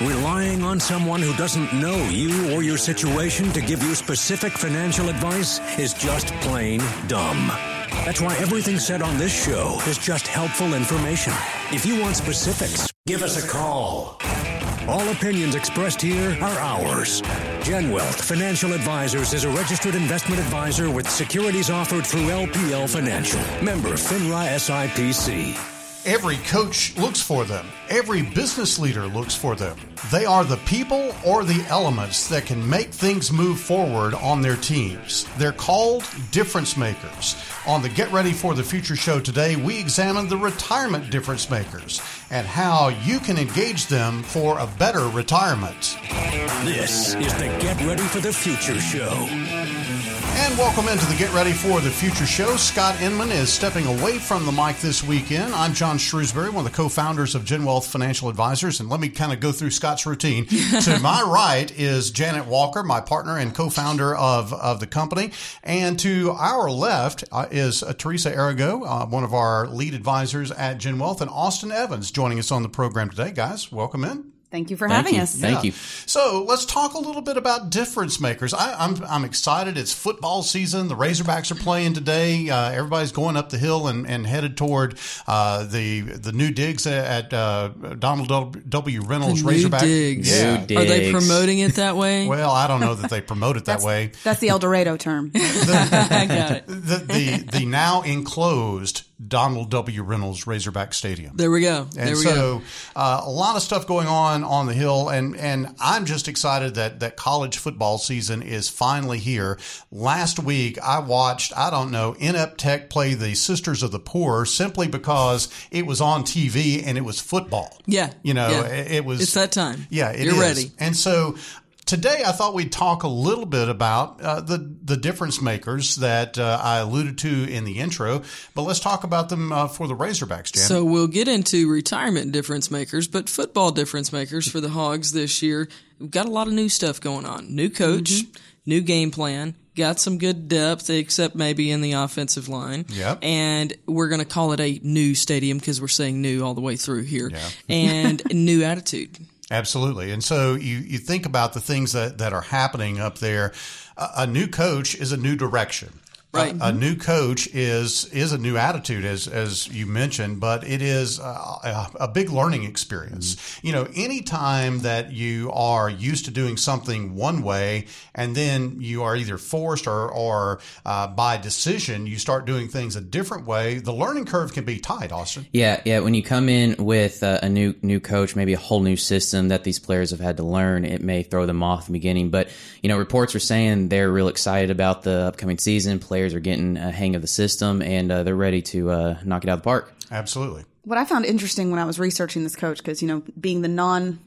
Relying on someone who doesn't know you or your situation to give you specific financial advice is just plain dumb. That's why everything said on this show is just helpful information. If you want specifics, give us a call. All opinions expressed here are ours. Gen Wealth Financial Advisors is a registered investment advisor with securities offered through LPL Financial. Member FINRA SIPC. Every coach looks for them. Every business leader looks for them. They are the people or the elements that can make things move forward on their teams. They're called difference makers. On the Get Ready for the Future show today, we examine the retirement difference makers and how you can engage them for a better retirement. This is the Get Ready for the Future show. And welcome into the Get Ready for the Future show. Scott Inman is stepping away from the mic this weekend. I'm John Shrewsbury, one of the co founders of Gen Wealth Financial Advisors. And let me kind of go through Scott's routine. to my right is Janet Walker, my partner and co founder of, of the company. And to our left uh, is uh, Teresa Arago, uh, one of our lead advisors at Gen Wealth, and Austin Evans joining us on the program today. Guys, welcome in. Thank you for Thank having you. us. Thank you. So let's talk a little bit about difference makers. I, I'm I'm excited. It's football season. The Razorbacks are playing today. Uh, everybody's going up the hill and, and headed toward uh, the the new digs at uh, Donald W. Reynolds New Razorback. digs. Yeah. New Are they promoting it that way? Well, I don't know that they promote it that That's, way. that's the El Dorado term. I got it. The, the the now enclosed Donald W. Reynolds Razorback Stadium. There we go. There And we go. so, uh, a lot of stuff going on on the hill, and and I'm just excited that that college football season is finally here. Last week, I watched I don't know Inept Tech play the Sisters of the Poor simply because it was on TV and it was football. Yeah. you know, Yeah. it, it was. It's that time. Yeah, it You're is. ready. And so. Today, I thought we'd talk a little bit about uh, the the difference makers that uh, I alluded to in the intro, but let's talk about them uh, for the Razorbacks, Jan. So we'll get into retirement difference makers, but football difference makers for the Hogs this year. We've got a lot of new stuff going on. New coach, Mm-hmm. new game plan, got some good depth, except maybe in the offensive line. Yep. And we're going to call it a new stadium because we're saying new all the way through here. and new attitude. Absolutely. And so you, you think about the things that, that are happening up there. A, a new coach is a new direction. Right. A, a new coach is is a new attitude, as as you mentioned, but it is a, a, a big learning experience. You know, anytime that you are used to doing something one way, and then you are either forced or or uh, by decision you start doing things a different way, the learning curve can be tight. Austin. Yeah, yeah. When you come in with uh, a new new coach, maybe a whole new system that these players have had to learn, it may throw them off in the beginning. But you know, reports are saying they're real excited about the upcoming season. Players are getting a hang of the system, and uh, they're ready to uh, knock it out of the park. Absolutely. what I found interesting when I was researching this coach, because, you know, being the non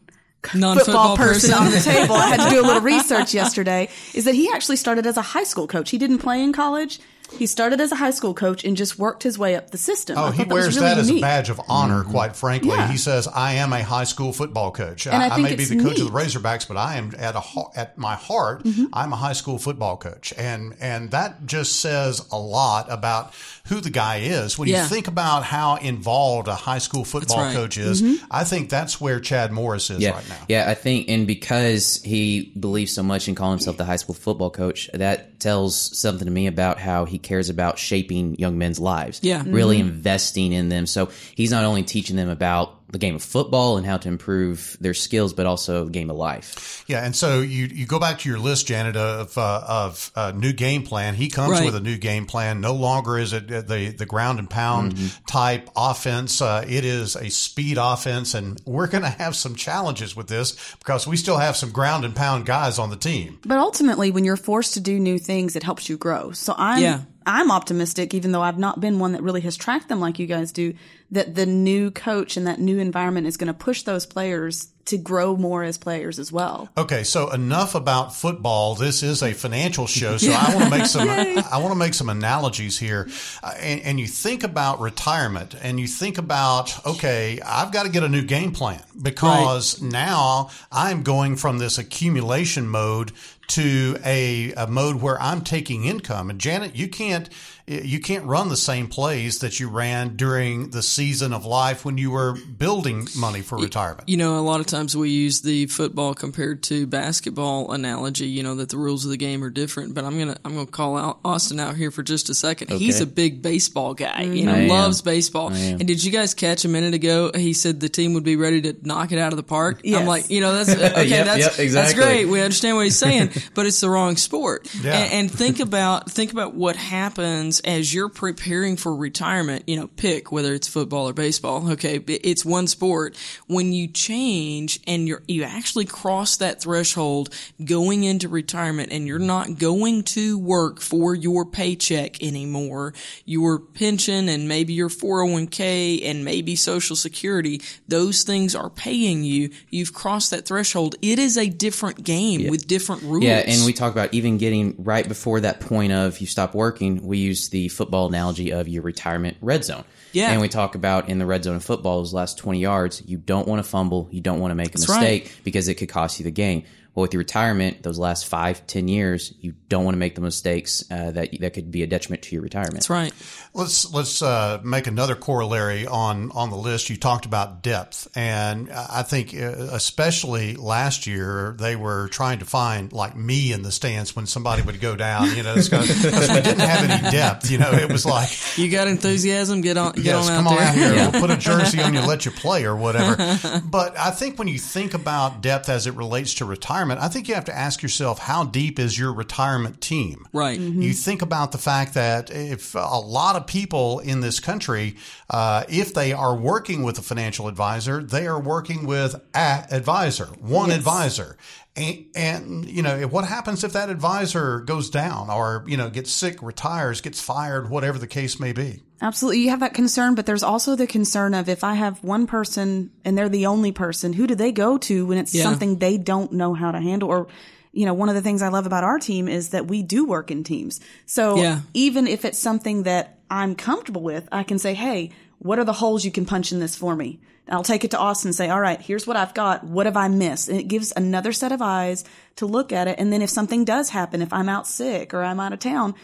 Non-football football person, person. on the table, I had to do a little research yesterday, is that he actually started as a high school coach. He didn't play in college. He started as a high school coach and just worked his way up the system. Oh, thought he that wears really that as a neat. badge of honor, quite frankly. Yeah. He says, I am a high school football coach. And I think may be the coach of the. Razorbacks, but I am at a at my heart, Mm-hmm. I'm a high school football coach. And and that just says a lot about who the guy is. When Yeah. you think about how involved a high school football right. coach is, Mm-hmm. I think that's where Chad Morris is Yeah, right now. yeah. I think, and because he believes so much in calling himself the high school football coach, that tells something to me about how he cares about shaping young men's lives. Yeah. really mm-hmm. investing in them. So he's not only teaching them about the game of football and how to improve their skills, but also the game of life. Yeah, and so you you go back to your list, Janet, of uh, of uh, new game plan. He comes Right. with a new game plan. No longer is it the the ground and pound Mm-hmm. type offense. Uh, it is a speed offense, and we're going to have some challenges with this because we still have some ground and pound guys on the team. But ultimately, when you're forced to do new things, it helps you grow. So I'm Yeah. I'm optimistic, even though I've not been one that really has tracked them like you guys do, that the new coach and that new environment is going to push those players to grow more as players as well. Okay, so enough about football. This is a financial show, so I want to make some I want to make some analogies here. Uh, and, and you think about retirement, and you think about okay, I've got to get a new game plan because now I'm going from this accumulation mode to a, a mode where I'm taking income. And Janet, you can't you can't run the same plays that you ran during the season of life when you were building money for retirement. You know, a lot of times we use the football compared to basketball analogy. You know that the rules of the game are different. But I'm gonna I'm gonna call out Austin out here for just a second. Okay. He's a big baseball guy. You know, I am. loves baseball. And did you guys catch a minute ago? He said the team would be ready to knock it out of the park. Yes. I'm like, you know, that's okay. Yep, that's yep, that's great. We understand what he's saying, but it's the wrong sport. Yeah. And, and think about think about what happens as you're preparing for retirement. You know, pick whether it's football or baseball. Okay, it's one sport. When you change and you're you actually cross that threshold going into retirement, and you're not going to work for your paycheck anymore, your pension and maybe your 401k and maybe Social Security, those things are paying you. You've crossed that threshold. It is a different game with different rules. Yeah, and we talk about even getting right before that point of you stop working. We use the football analogy of your retirement red zone. Yeah. And we talk about in the red zone of football, those last 20 yards, you don't want to fumble, you don't want to make a That's mistake right. because it could cost you the game. Well, with your retirement, those last five, ten years, you don't want to make the mistakes uh, that that could be a detriment to your retirement. That's right. Let's let's uh, make another corollary on on the list. You talked about depth, and I think uh, especially last year they were trying to find like me in the stands when somebody would go down. You know, it's kind of- because we didn't have any depth. You know, it was like You got enthusiasm? Get on, get yes, on out come there. on out here. We'll put a jersey on you, let you play or whatever. But I think when you think about depth as it relates to retirement, I think you have to ask yourself how deep is your retirement team. Right. You think about the fact that if a lot of people in this country, uh, if they are working with a financial advisor, they are working with a advisor, one Yes. advisor. And, and, you know, what happens if that advisor goes down or, you know, gets sick, retires, gets fired, whatever the case may be? Absolutely. You have that concern, but there's also the concern of if I have one person and they're the only person, who do they go to when it's Yeah. something they don't know how to handle? Or, you know, one of the things I love about our team is that we do work in teams. So Yeah. even if it's something that I'm comfortable with, I can say, Hey, what are the holes you can punch in this for me? I'll take it to Austin and say, all right, here's what I've got. What have I missed? And it gives another set of eyes to look at it. And then if something does happen, if I'm out sick or I'm out of town,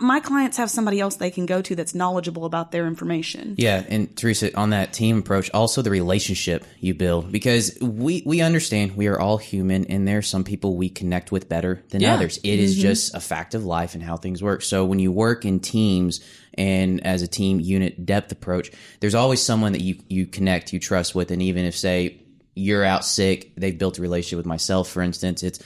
my clients have somebody else they can go to that's knowledgeable about their information. Yeah, and Teresa, on that team approach, also the relationship you build because we we understand we are all human, and there are some people we connect with better than Yeah. others. It is mm-hmm. just a fact of life and how things work. So when you work in teams and as a team unit depth approach, there's always someone that you you connect, you trust with, and even if say you're out sick, they've built a relationship with myself, for instance, it's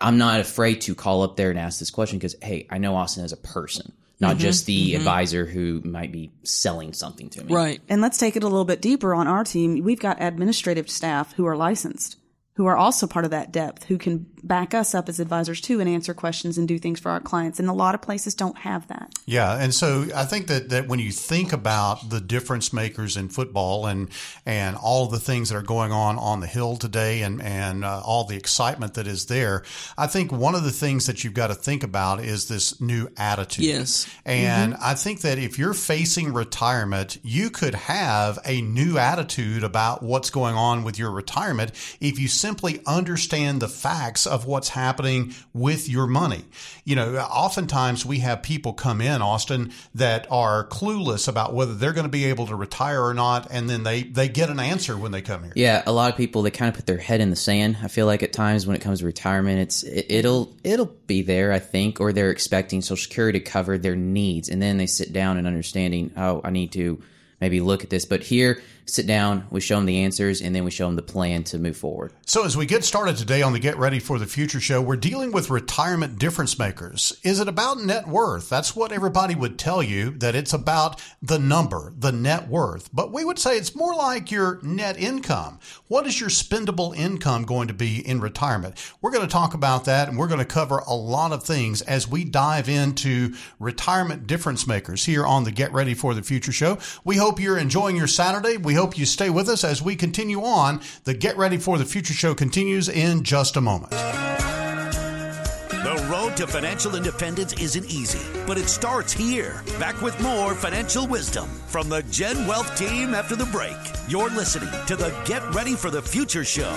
I'm not afraid to call up there and ask this question because hey, I know Austin as a person, not mm-hmm. just the mm-hmm. advisor who might be selling something to me. Right. And let's take it a little bit deeper on our team. We've got administrative staff who are licensed, who are also part of that depth, who can back us up as advisors too and answer questions and do things for our clients. And a lot of places don't have that. Yeah, and so I think that, that when you think about the difference makers in football and and all the things that are going on on the hill today and and uh, all the excitement that is there, I think one of the things that you've got to think about is this new attitude. Yes. And I think that if you're facing retirement, you could have a new attitude about what's going on with your retirement if you simply understand the facts of what's happening with your money. You know, oftentimes we have people come in, Austin, that are clueless about whether they're going to be able to retire or not, and then they, they get an answer when they come here. Yeah, a lot of people they kind of put their head in the sand. I feel like at times when it comes to retirement, it's it, it'll it'll be there, I think, or they're expecting Social Security to cover their needs, and then they sit down and understanding, oh, I need to maybe look at this. But here, sit down, we show them the answers, and then we show them the plan to move forward. So, as we get started today on the Get Ready for the Future show, we're dealing with retirement difference makers. Is it about net worth? That's what everybody would tell you, that it's about the number, the net worth. But we would say it's more like your net income. What is your spendable income going to be in retirement? We're going to talk about that and we're going to cover a lot of things as we dive into retirement difference makers here on the Get Ready for the Future show. We hope you're enjoying your Saturday. We hope you stay with us as we continue on. The Get Ready for the Future show continues in just a moment. The road to financial independence isn't easy, but it starts here. Back with more financial wisdom from the Gen Wealth team after the break. You're listening to the Get Ready for the Future show.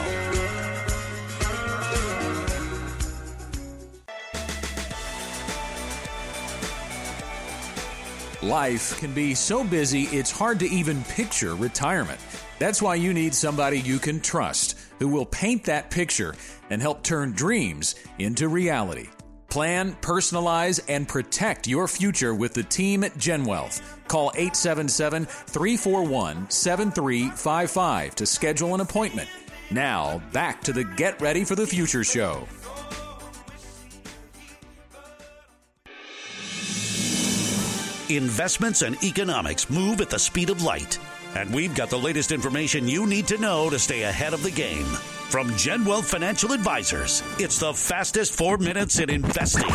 Life can be so busy it's hard to even picture retirement. That's why you need somebody you can trust. who will paint that picture and help turn dreams into reality. Plan, personalize, and protect your future with the team at GenWealth. Call 877 341 7355 to schedule an appointment. Now, back to the Get Ready for the Future show. Investments and economics move at the speed of light. And we've got the latest information you need to know to stay ahead of the game. From Gen Wealth Financial Advisors, it's the fastest four minutes in investing.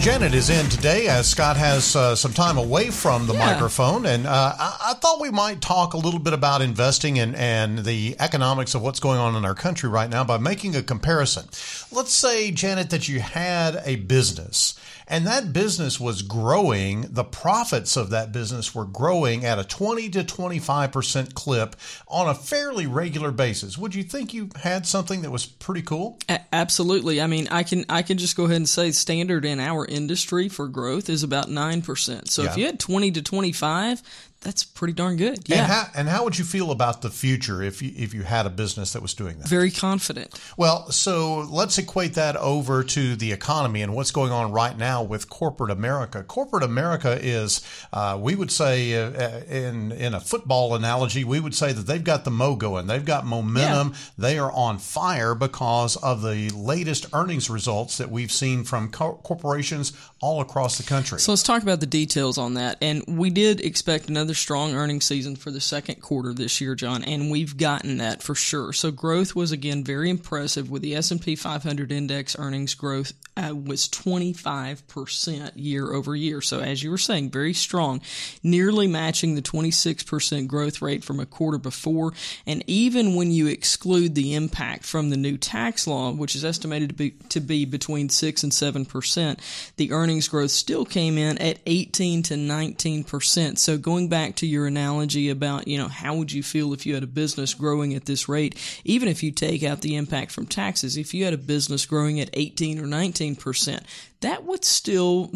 Janet is in today as Scott has uh, some time away from the Yeah. microphone. And uh, I, I thought we might talk a little bit about investing and, and the economics of what's going on in our country right now by making a comparison. Let's say, Janet, that you had a business and that business was growing. The profits of that business were growing at a 20 to 25% clip on a fairly regular basis. Would you think you had something that was pretty cool? A- absolutely. I mean, I can I can just go ahead and say standard in our industry for growth is about nine percent. So if you had twenty to twenty five, that's pretty darn good. Yeah, And how, and how would you feel about the future if you, if you had a business that was doing that? very confident. Well, so let's equate that over to the economy and what's going on right now with corporate America. Corporate America is, uh, we would say, uh, in in a football analogy, we would say that they've got the mo going, they've got momentum, they are on fire because of the latest earnings results that we've seen from co- corporations all across the country. So let's talk about the details on that. And we did expect another strong earnings season for the second quarter this year, John, and we've gotten that for sure. So growth was again very impressive with the S&P 500 index earnings growth uh, was 25% year over year. So as you were saying, very strong, nearly matching the 26% growth rate from a quarter before. And even when you exclude the impact from the new tax law, which is estimated to be, to be between 6 and 7%, the earnings growth still came in at 18 to 19%. So going back to your analogy about, you know, how would you feel if you had a business growing at this rate, even if you take out the impact from taxes, if you had a business growing at 18 or 19%, that would still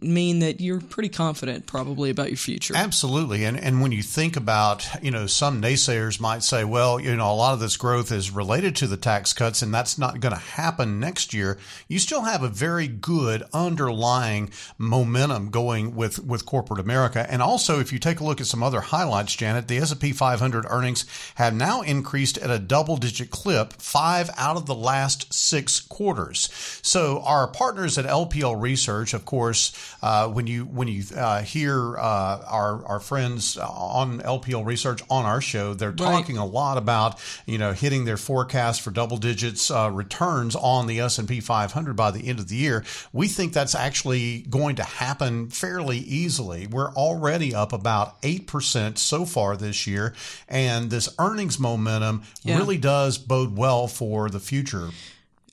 mean that you're pretty confident probably about your future. Absolutely. And and when you think about, you know, some naysayers might say, well, you know, a lot of this growth is related to the tax cuts and that's not going to happen next year. You still have a very good underlying momentum going with with corporate America. And also if you take a look at some other highlights, Janet, the S&P 500 earnings have now increased at a double digit clip 5 out of the last 6 quarters. So our partners at LPL Research, of course, uh, when you when you uh, hear uh, our our friends on LPL Research on our show, they're talking a lot about you know hitting their forecast for double digits uh, returns on the S and P 500 by the end of the year. We think that's actually going to happen fairly easily. We're already up about eight percent so far this year, and this earnings momentum Yeah. really does bode well for the future.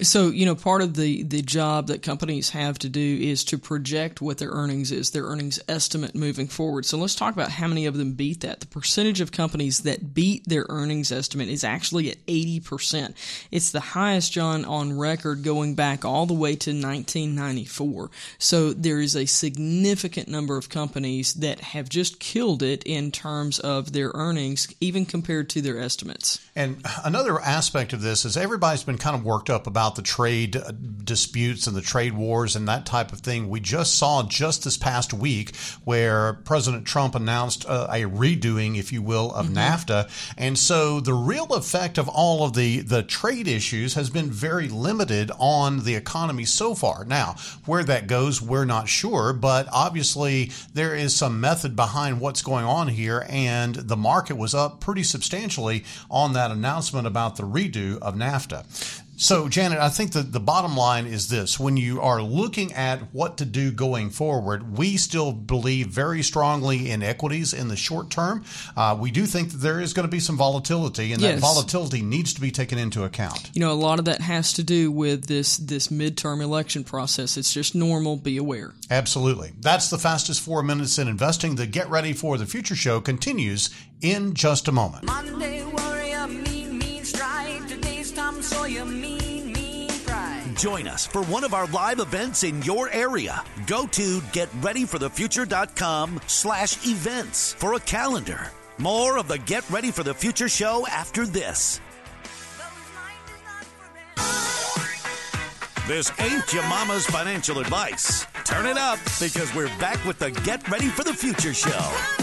So, you know, part of the, the job that companies have to do is to project what their earnings is, their earnings estimate moving forward. So let's talk about how many of them beat that. The percentage of companies that beat their earnings estimate is actually at 80%. It's the highest, John, on record going back all the way to 1994. So there is a significant number of companies that have just killed it in terms of their earnings, even compared to their estimates. And another aspect of this is everybody's been kind of worked up about the trade uh, disputes and the trade wars and that type of thing. We just saw just this past week where President Trump announced uh, a redoing, if you will, of NAFTA. And so the real effect of all of the, the trade issues has been very limited on the economy so far. Now, where that goes, we're not sure, but obviously there is some method behind what's going on here, and the market was up pretty substantially on that announcement about the redo of NAFTA. So, Janet, I think that the bottom line is this. When you are looking at what to do going forward, we still believe very strongly in equities in the short term. Uh, we do think that there is going to be some volatility, and that volatility needs to be taken into account. You know, a lot of that has to do with this this midterm election process. It's just normal. Be aware. Absolutely. That's the fastest four minutes in investing. The Get Ready for the Future show continues in just a moment. Monday Join us for one of our live events in your area. Go to getreadyforthefuture.com slash events for a calendar. More of the Get Ready for the Future show after this. This ain't your mama's financial advice. Turn it up because we're back with the Get Ready for the Future show.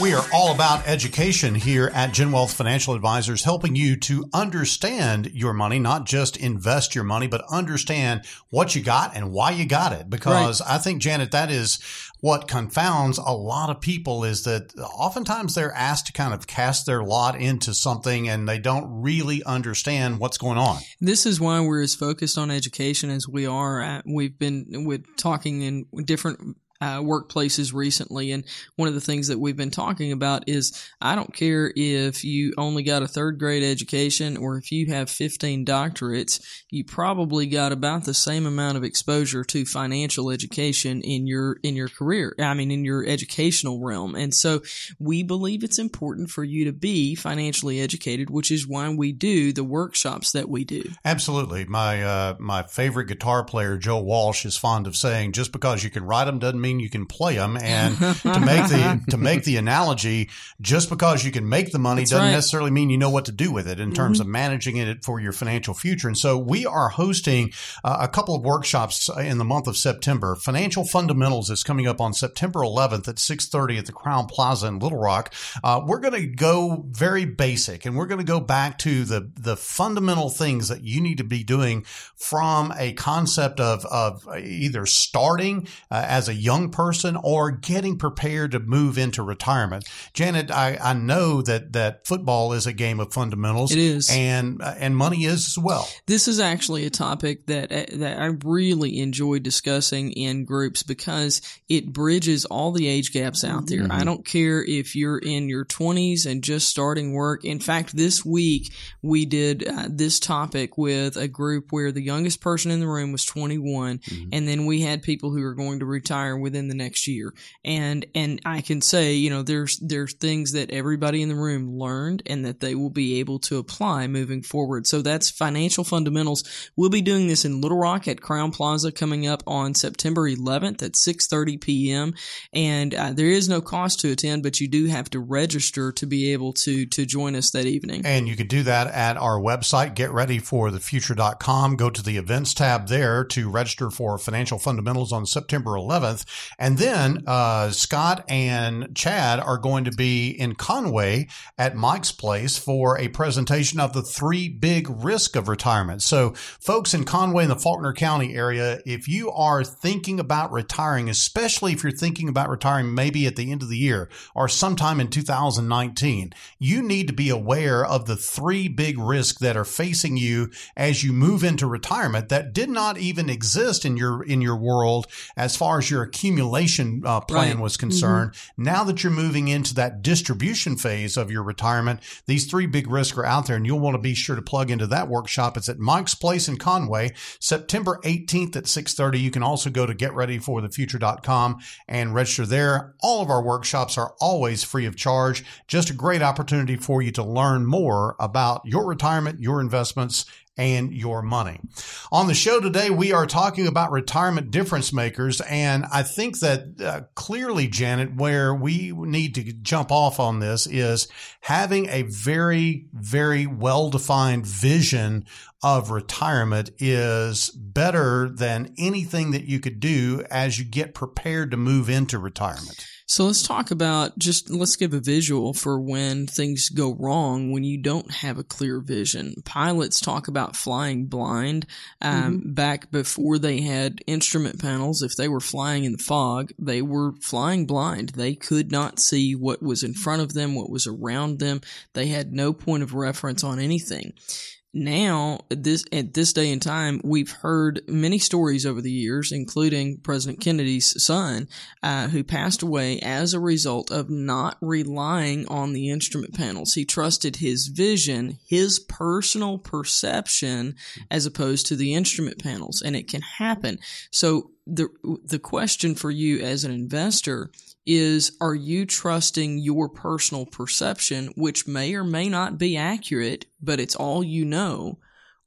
We are all about education here at Gen Wealth Financial Advisors, helping you to understand your money, not just invest your money, but understand what you got and why you got it. Because I think, Janet, that is what confounds a lot of people is that oftentimes they're asked to kind of cast their lot into something and they don't really understand what's going on. This is why we're as focused on education as we are. At, we've been with talking in different uh, workplaces recently. And one of the things that we've been talking about is I don't care if you only got a third grade education or if you have 15 doctorates, you probably got about the same amount of exposure to financial education in your, in your career. I mean, in your educational realm. And so we believe it's important for you to be financially educated, which is why we do the workshops that we do. Absolutely. My, uh, my favorite guitar player, Joe Walsh, is fond of saying just because you can write them doesn't mean you can play them. And to make the to make the analogy, just because you can make the money That's doesn't right. necessarily mean you know what to do with it in terms of managing it for your financial future. And so we are hosting uh, a couple of workshops in the month of September. Financial Fundamentals is coming up on September 11th at 6:30 at the Crowne Plaza in Little Rock. Uh, we're going to go very basic, and we're going to go back to the the fundamental things that you need to be doing from a concept of of either starting uh, as a young person or getting prepared to move into retirement. Janet, I, I know that that football is a game of fundamentals. It is. and uh, and money is as well. This is actually a topic that uh, that I really enjoy discussing in groups because it bridges all the age gaps out there. I don't care if you're in your 20s and just starting work. In fact, this week we did uh, this topic with a group where the youngest person in the room was 21 and then we had people who are going to retire within the next year. And and I can say, you know, there's there's things that everybody in the room learned and that they will be able to apply moving forward. So that's financial fundamentals. We'll be doing this in Little Rock at Crowne Plaza coming up on September 11th at 6:30 p.m. And uh, there is no cost to attend, but you do have to register to be able to to join us that evening. And you can do that at our website, getreadyforthefuture.com. Go to the events tab there to register for financial fundamentals on September 11th. And then uh, Scott and Chad are going to be in Conway at Mike's place for a presentation of the three big risk of retirement. So, folks in Conway in the Faulkner County area, if you are thinking about retiring, especially if you're thinking about retiring maybe at the end of the year or sometime in 2019, you need to be aware of the three big risks that are facing you as you move into retirement that did not even exist in your in your world as far as your accumulation uh, plan Right. was concerned. Now that you're moving into that distribution phase of your retirement, these three big risks are out there, and you'll want to be sure to plug into that workshop. It's at Mike's Place in Conway, September 18th at 6:30. You can also go to getreadyforthefuture.com and register there. All of our workshops are always free of charge. Just a great opportunity for you to learn more about your retirement, your investments, and your money. On the show today, we are talking about retirement difference makers. And I think that uh, clearly, Janet, where we need to jump off on this is having a very, very well defined vision of retirement is better than anything that you could do as you get prepared to move into retirement. So let's talk about just let's give a visual for when things go wrong when you don't have a clear vision. Pilots talk about flying blind. Um, Back before they had instrument panels, if they were flying in the fog, they were flying blind. They could not see what was in front of them, what was around them. They had no point of reference on anything now this at this day and time we've heard many stories over the years including president kennedy's son uh, who passed away as a result of not relying on the instrument panels. He trusted his vision his personal perception as opposed to the instrument panels and it can happen. So the the question for you as an investor is are you trusting your personal perception, which may or may not be accurate, but it's all you know?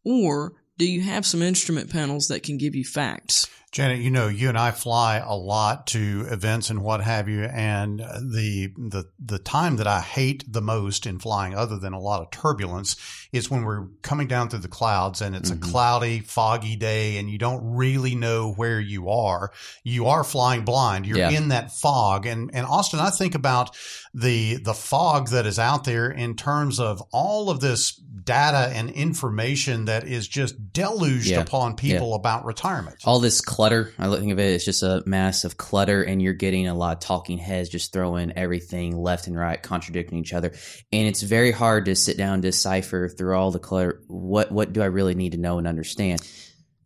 Or do you have some instrument panels that can give you facts? Janet, you know, you and I fly a lot to events and what have you, and the the the time that I hate the most in flying, other than a lot of turbulence, is when we're coming down through the clouds and it's Mhm. a cloudy, foggy day, and you don't really know where you are. You are flying blind. You're Yeah. in that fog, and and Austin, I think about the the fog that is out there in terms of all of this data and information that is just deluged Yeah. upon people about retirement. all this clutter. I think of it as just a mass of clutter, and you're getting a lot of talking heads just throwing everything left and right, contradicting each other, and it's very hard to sit down and decipher through all the clutter. What what do I really need to know and understand?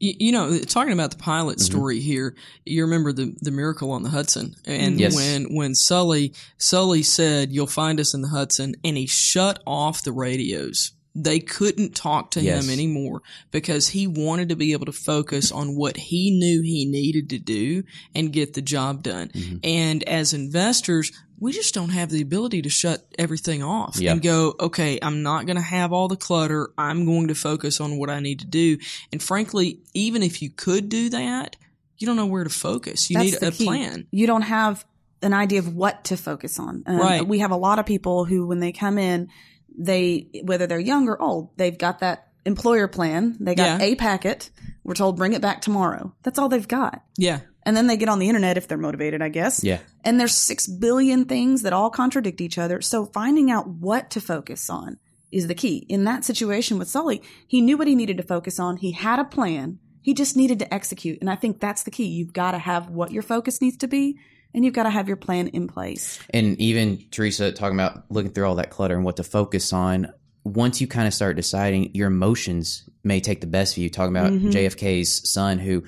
You, you know, talking about the pilot Mm-hmm. story here, you remember the the miracle on the Hudson, and Yes. when when Sully Sully said, "You'll find us in the Hudson," and he shut off the radios. They couldn't talk to Yes. him anymore because he wanted to be able to focus on what he knew he needed to do and get the job done. Mm-hmm. And as investors, we just don't have the ability to shut everything off Yep. and go, okay, I'm not going to have all the clutter. I'm going to focus on what I need to do. And frankly, even if you could do that, you don't know where to focus. You That's need a key. plan. You don't have an idea of what to focus on. Um, Right. We have a lot of people who, when they come in, they whether they're young or old, they've got that employer plan. They got Yeah. a packet. We're told bring it back tomorrow. That's all they've got. Yeah. And then they get on the internet if they're motivated, I guess. Yeah. And there's six billion things that all contradict each other. So finding out what to focus on is the key. In that situation with Sully, he knew what he needed to focus on. He had a plan. He just needed to execute. And I think that's the key. You've got to have what your focus needs to be and you've got to have your plan in place. And even Teresa talking about looking through all that clutter and what to focus on. Once you kind of start deciding, your emotions may take the best you. Talking about Mhm. JFK's son, who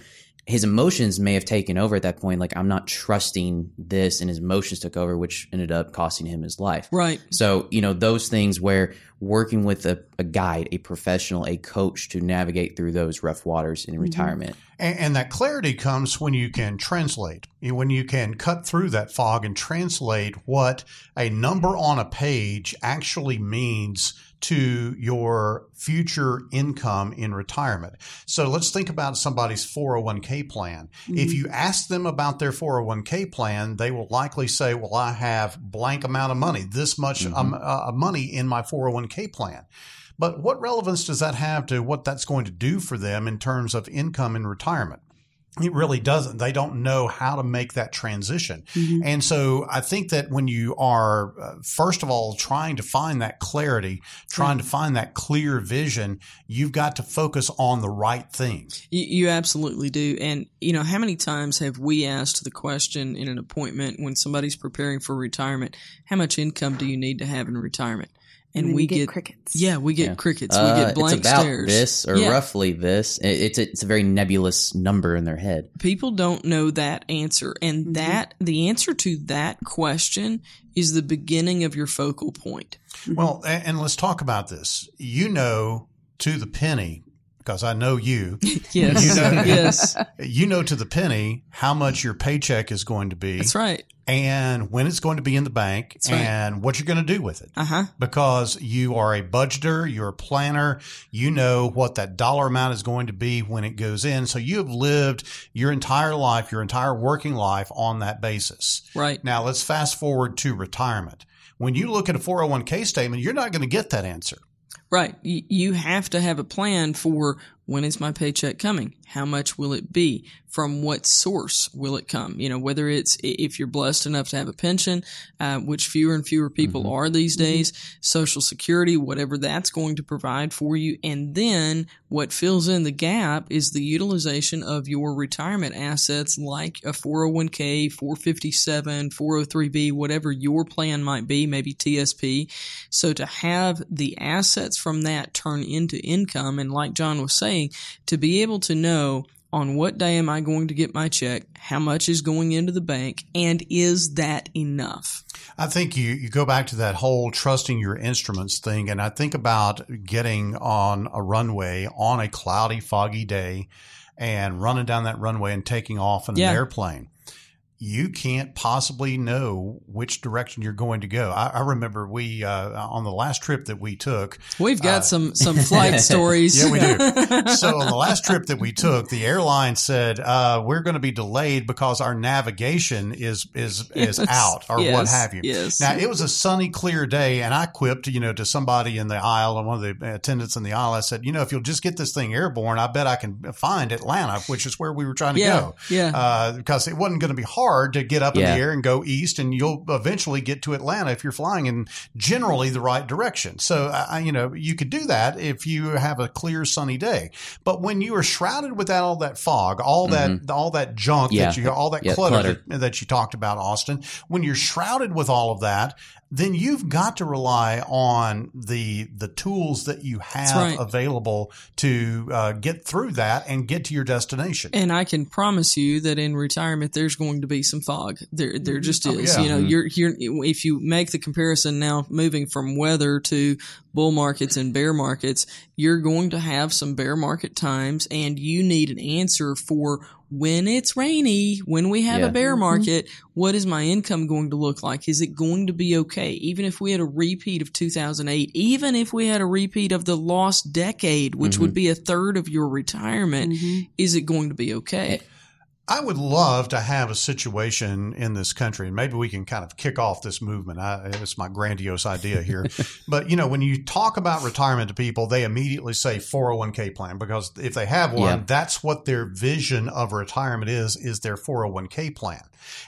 his emotions may have taken over at that point. Like, I'm not trusting this, and his emotions took over, which ended up costing him his life. Right. So, you know, those things where working with a, a guide, a professional, a coach to navigate through those rough waters in mm-hmm. retirement. And, and that clarity comes when you can translate, when you can cut through that fog and translate what a number on a page actually means to your future income in retirement. So let's think about somebody's 401k plan. If you ask them about their 401k plan, they will likely say, well, I have blank amount of money, this much um, uh, money in my 401k plan. But what relevance does that have to what that's going to do for them in terms of income in retirement? It really doesn't. They don't know how to make that transition. And so I think that when you are, uh, first of all, trying to find that clarity, trying to find that clear vision, you've got to focus on the right things. You, you absolutely do. And, you know, how many times have we asked the question in an appointment when somebody's preparing for retirement, how much income do you need to have in retirement? And, then we you get crickets. Yeah, we get Yeah. crickets. We Uh, get blank it's about stares. this or Yeah. roughly this. It- It's a, it's a very nebulous number in their head. People don't know that answer. And that, the answer to that question is the beginning of your focal point. Well, and let's talk about this. You know to the penny, because I know you, Yes. You know- yes. you know to the penny how much your paycheck is going to be That's right. and when it's going to be in the bank right. and what you're going to do with it. Uh huh. because you are a budgeter, you're a planner, you know what that dollar amount is going to be when it goes in. So you have lived your entire life, your entire working life on that basis. Right. Now let's fast forward to retirement. When you look at a 401k statement, you're not going to get that answer. Right. You, have to have a plan for when is my paycheck coming? How much will it be? From what source will it come? You know, whether it's if you're blessed enough to have a pension, uh, which fewer and fewer people are these days, social security, whatever that's going to provide for you. And then what fills in the gap is the utilization of your retirement assets like a 401k, 457, 403b, whatever your plan might be, maybe TSP. So to have the assets from that turn into income, and like John was saying, to be able to know on what day am I going to get my check, how much is going into the bank, and is that enough? I think you, you go back to that whole trusting your instruments thing. And I think about getting on a runway on a cloudy, foggy day and running down that runway and taking off in Yeah. an airplane. You can't possibly know which direction you're going to go. I, I remember we uh, on the last trip that we took. We've got some some flight stories. Yeah, we do. so on the last trip that we took, the airline said uh, we're going to be delayed because our navigation is is is Yes. out or what have you. Yes. Now it was a sunny, clear day, and I quipped, you know, to somebody in the aisle and one of the attendants in the aisle. I said, you know, if you'll just get this thing airborne, I bet I can find Atlanta, which is where we were trying to Yeah, go. yeah. Uh, because it wasn't going to be hard to get up Yeah. in the air and go east, and you'll eventually get to Atlanta if you're flying in generally the right direction. So, uh, you know, you could do that if you have a clear, sunny day. But when you are shrouded with that, all that fog, all that, all that junk Mm-hmm. Yeah. that you, all that Yeah, clutter, clutter. That you talked about, Austin, when you're shrouded with all of that, then you've got to rely on the the tools that you have right. available to uh, get through that and get to your destination. And I can promise you that in retirement, there's going to be some fog. There, there just Oh, is. yeah. You know, you're, you're, if you make the comparison now, moving from weather to bull markets and bear markets, you're going to have some bear market times and you need an answer for when it's rainy, when we have Yeah. a bear mm-hmm. market, what is my income going to look like? Is it going to be okay? Even if we had a repeat of 2008, even if we had a repeat of the lost decade, which would mm-hmm. be a third of your retirement, mm-hmm. is it going to be okay? I would love to have a situation in this country, and maybe we can kind of kick off this movement. I, it's my grandiose idea here. but, you know, when you talk about retirement to people, they immediately say 401k plan because if they have one, Yeah. that's what their vision of retirement is, is their 401k plan.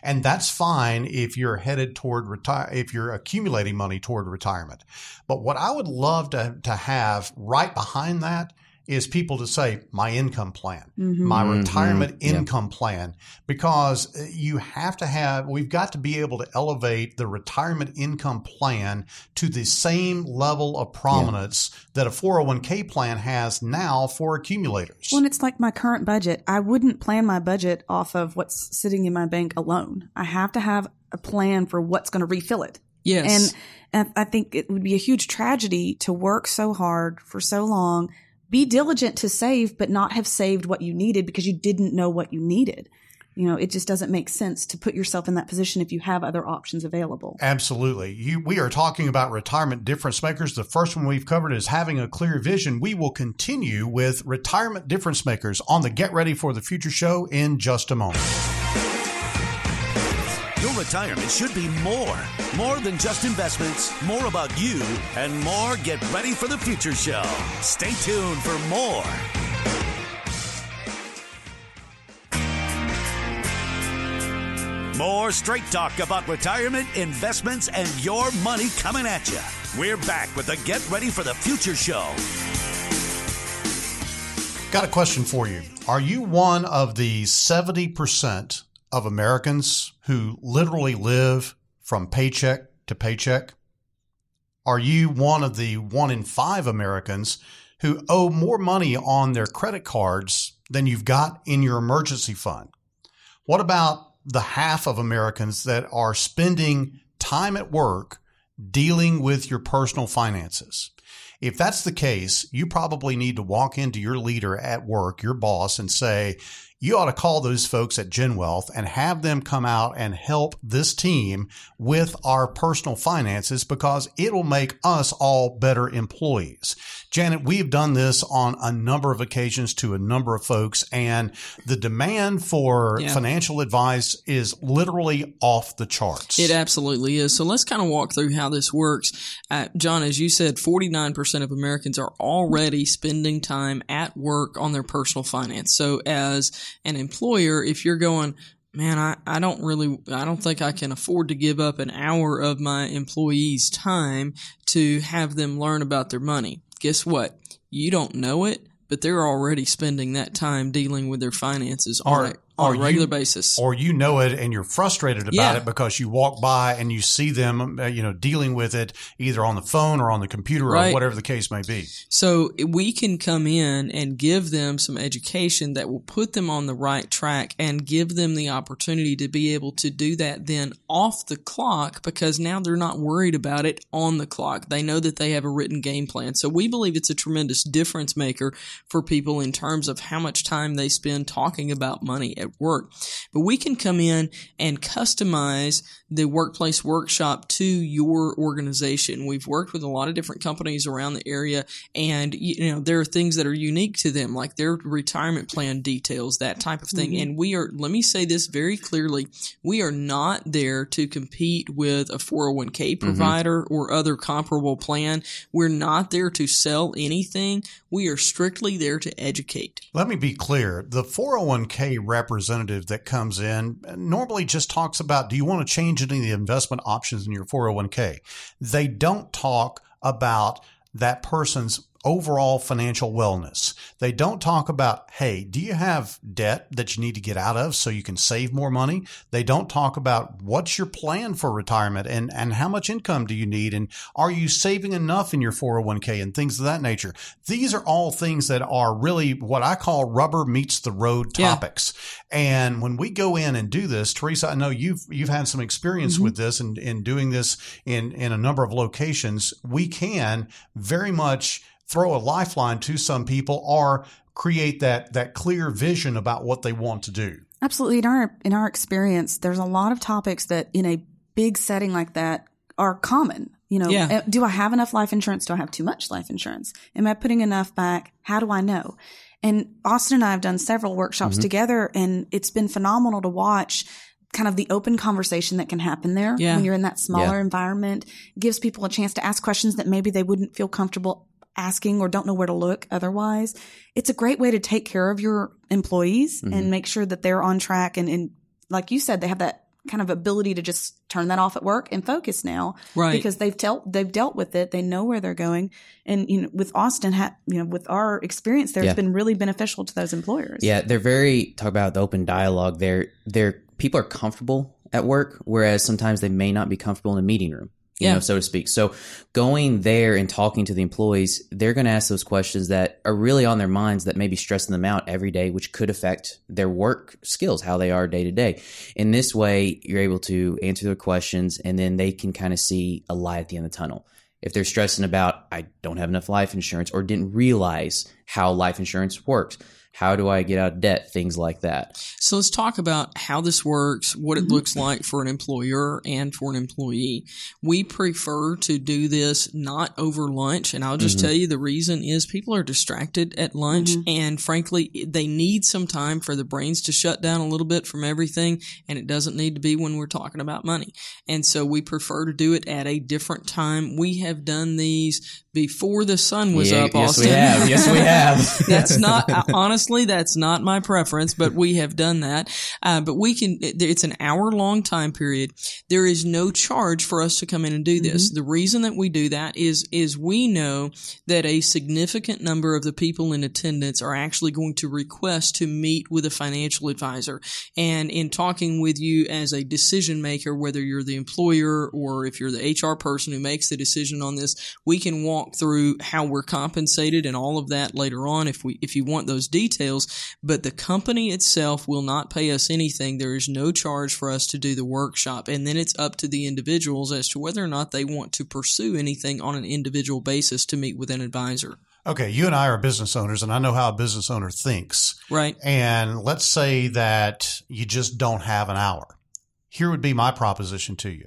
And that's fine if you're headed toward retire, if you're accumulating money toward retirement. But what I would love to, to have right behind that is people to say my income plan, my retirement income plan, because uh, you have to have, we've got to be able to elevate the retirement income plan to the same level of prominence that a 401k plan has now for accumulators. Well, and it's like my current budget. I wouldn't plan my budget off of what's sitting in my bank alone. I have to have a plan for what's going to refill it. Yes. And, and I think it would be a huge tragedy to work so hard for so long, be diligent to save, but not have saved what you needed because you didn't know what you needed. You know, it just doesn't make sense to put yourself in that position if you have other options available. Absolutely. You, we are talking about retirement difference makers. The first one we've covered is having a clear vision. We will continue with retirement difference makers on the Get Ready for the Future show in just a moment. Your retirement should be more. More than just investments, more about you, and more Get Ready for the Future show. Stay tuned for more. More straight talk about retirement, investments, and your money coming at you. We're back with the Get Ready for the Future show. Got a question for you. Are you one of the 70% of Americans who literally live from paycheck to paycheck? Are you one of the one in five Americans who owe more money on their credit cards than you've got in your emergency fund? What about the half of Americans that are spending time at work dealing with your personal finances? If that's the case, you probably need to walk into your leader at work, your boss, and say, you ought to call those folks at Gen Wealth and have them come out and help this team with our personal finances because it'll make us all better employees. Janet, we've done this on a number of occasions to a number of folks, and the demand for Yeah. financial advice is literally off the charts. It absolutely is. So let's kind of walk through how this works. Uh, John, as you said, 49% of Americans are already spending time at work on their personal finance. So as an employer, if you're going, man, I, I don't really, I don't think I can afford to give up an hour of my employees' time to have them learn about their money. Guess what? You don't know it, but they're already spending that time dealing with their finances Or- on or a regular you- basis. or you know it and you're frustrated about Yeah. it because you walk by and you see them, uh, you know, dealing with it either on the phone or on the computer or whatever the case may be. So we can come in and give them some education that will put them on the right track and give them the opportunity to be able to do that then off the clock because now they're not worried about it on the clock. They know that they have a written game plan. So we believe it's a tremendous difference maker for people in terms of how much time they spend talking about money work. But we can come in and customize the workplace workshop to your organization. We've worked with a lot of different companies around the area and you know there are things that are unique to them like their retirement plan details, that type of thing. Mm-hmm. And we are let me say this very clearly, we are not there to compete with a 401k mm-hmm. provider or other comparable plan. We're not there to sell anything. We are strictly there to educate. Let me be clear. The 401k representative that comes in uh, normally just talks about do you want to change of the investment options in your 401k? They don't talk about that person's overall financial wellness. They don't talk about, hey, do you have debt that you need to get out of so you can save more money? They don't talk about what's your plan for retirement and, and how much income do you need? And are you saving enough in your 401k and things of that nature? These are all things that are really what I call rubber meets the road Yeah. topics. And when we go in and do this, Teresa, I know you've, you've had some experience mm-hmm. with this and in doing this in, in a number of locations. We can very much throw a lifeline to some people or create that that clear vision about what they want to do. Absolutely. In our in our experience, there's a lot of topics that in a big setting like that are common. You know, Yeah. uh, do I have enough life insurance? Do I have too much life insurance? Am I putting enough back? How do I know? And Austin and I have done several workshops Mm-hmm. together, and it's been phenomenal to watch kind of the open conversation that can happen there Yeah. when you're in that smaller Yeah. environment. It gives people a chance to ask questions that maybe they wouldn't feel comfortable asking or don't know where to look otherwise. It's a great way to take care of your employees Mm-hmm. and make sure that they're on track and, and like you said, they have that kind of ability to just turn that off at work and focus now Right. because they've dealt they've dealt with it they know where they're going and you know with austin ha- you know with our experience there Yeah. it's been really beneficial to those employers Yeah, they're very talk about the open dialogue. They're they're people are comfortable at work, whereas sometimes they may not be comfortable in a meeting room. You Yeah. know, so to speak. So going there and talking to the employees, they're going to ask those questions that are really on their minds that may be stressing them out every day, which could affect their work skills, how they are day to day. In this way, you're able to answer their questions and then they can kind of see a light at the end of the tunnel. If they're stressing about, I don't have enough life insurance or didn't realize how life insurance works, how do I get out of debt? Things like that. So let's talk about how this works, what it looks like for an employer and for an employee. We prefer to do this not over lunch. And I'll just tell you the reason is people are distracted at lunch. And frankly, they need some time for the brains to shut down a little bit from everything. And it doesn't need to be when we're talking about money. And so we prefer to do it at a different time. We have done these before the sun was Yeah, up, yes, Austin. we have. Yes, we have. that's not uh, that's not my preference but we have done that. Uh, but we can, it's an hour long time period. There is no charge for us to come in and do this. The reason that we do that is is we know that a significant number of the people in attendance are actually going to request to meet with a financial advisor. And in talking with you as a decision maker whether you're the employer or if you're the HR person who makes the decision on this we can walk through how we're compensated and all of that later on if we if you want those details but the company itself will not pay us anything. There is no charge for us to do the workshop. And then it's up to the individuals as to whether or not they want to pursue anything on an individual basis to meet with an advisor. Okay, you and I are business owners, and I know how a business owner thinks. right. And let's say that you just don't have an hour. Here would be my proposition to you.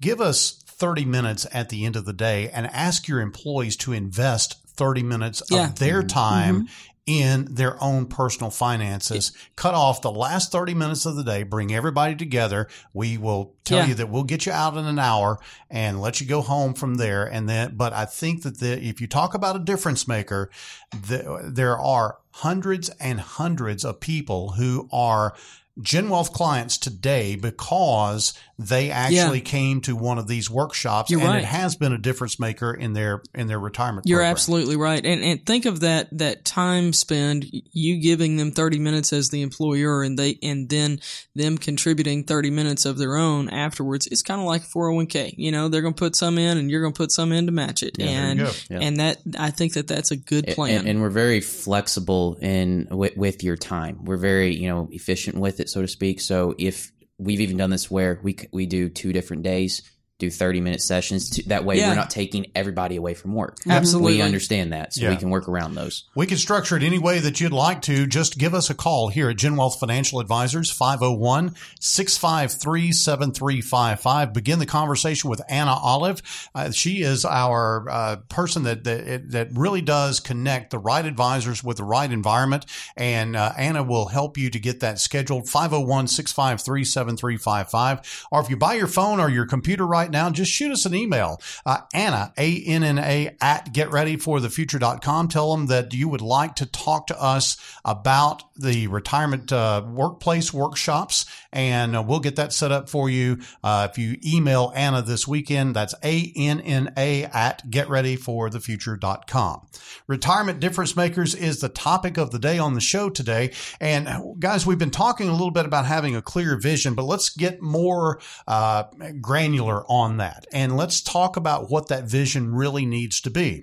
Give us 30 minutes at the end of the day and ask your employees to invest 30 minutes Yeah. of their mm-hmm. time mm-hmm. In their own personal finances. Cut off the last 30 minutes of the day, bring everybody together. We will tell Yeah. you that we'll get you out in an hour and let you go home from there. And then, but I think that the, if you talk about a difference maker, the, there are hundreds and hundreds of people who are Gen Wealth clients today because they actually came to one of these workshops You're and right. it has been a difference maker in their in their retirement You're program. absolutely right. And and think of that that time spend you giving them 30 minutes as the employer and they and then them contributing 30 minutes of their own afterwards. It's kind of like a 401k. You know, they're going to put some in and you're going to put some in to match it. there you and. Yeah. and that I think that that's a good plan. And, and we're very flexible in with, with your time. We're very you know efficient with it, so to speak. So if we've even done this where we we do two different days, do 30 minute sessions. To, that way, Yeah. we're not taking everybody away from work. Absolutely. We understand that, so Yeah. we can work around those. We can structure it any way that you'd like to. Just give us a call here at Gen Wealth Financial Advisors, 501 653 7355. Begin the conversation with Anna Olive. Uh, she is our uh, person that, that, that really does connect the right advisors with the right environment. And uh, Anna will help you to get that scheduled, 501 653 7355. Or if you buy your phone or your computer right now, just shoot us an email. Uh, Anna, A-N-N-A, at getreadyforthefuture.com. Tell them that you would like to talk to us about the retirement uh, workplace workshops, and uh, we'll get that set up for you. Uh, if you email Anna this weekend, that's A-N-N-A at getreadyforthefuture.com. Retirement difference makers is the topic of the day on the show today. And guys, we've been talking a little bit about having a clear vision, but let's get more uh, granular on that. And let's talk about what that vision really needs to be.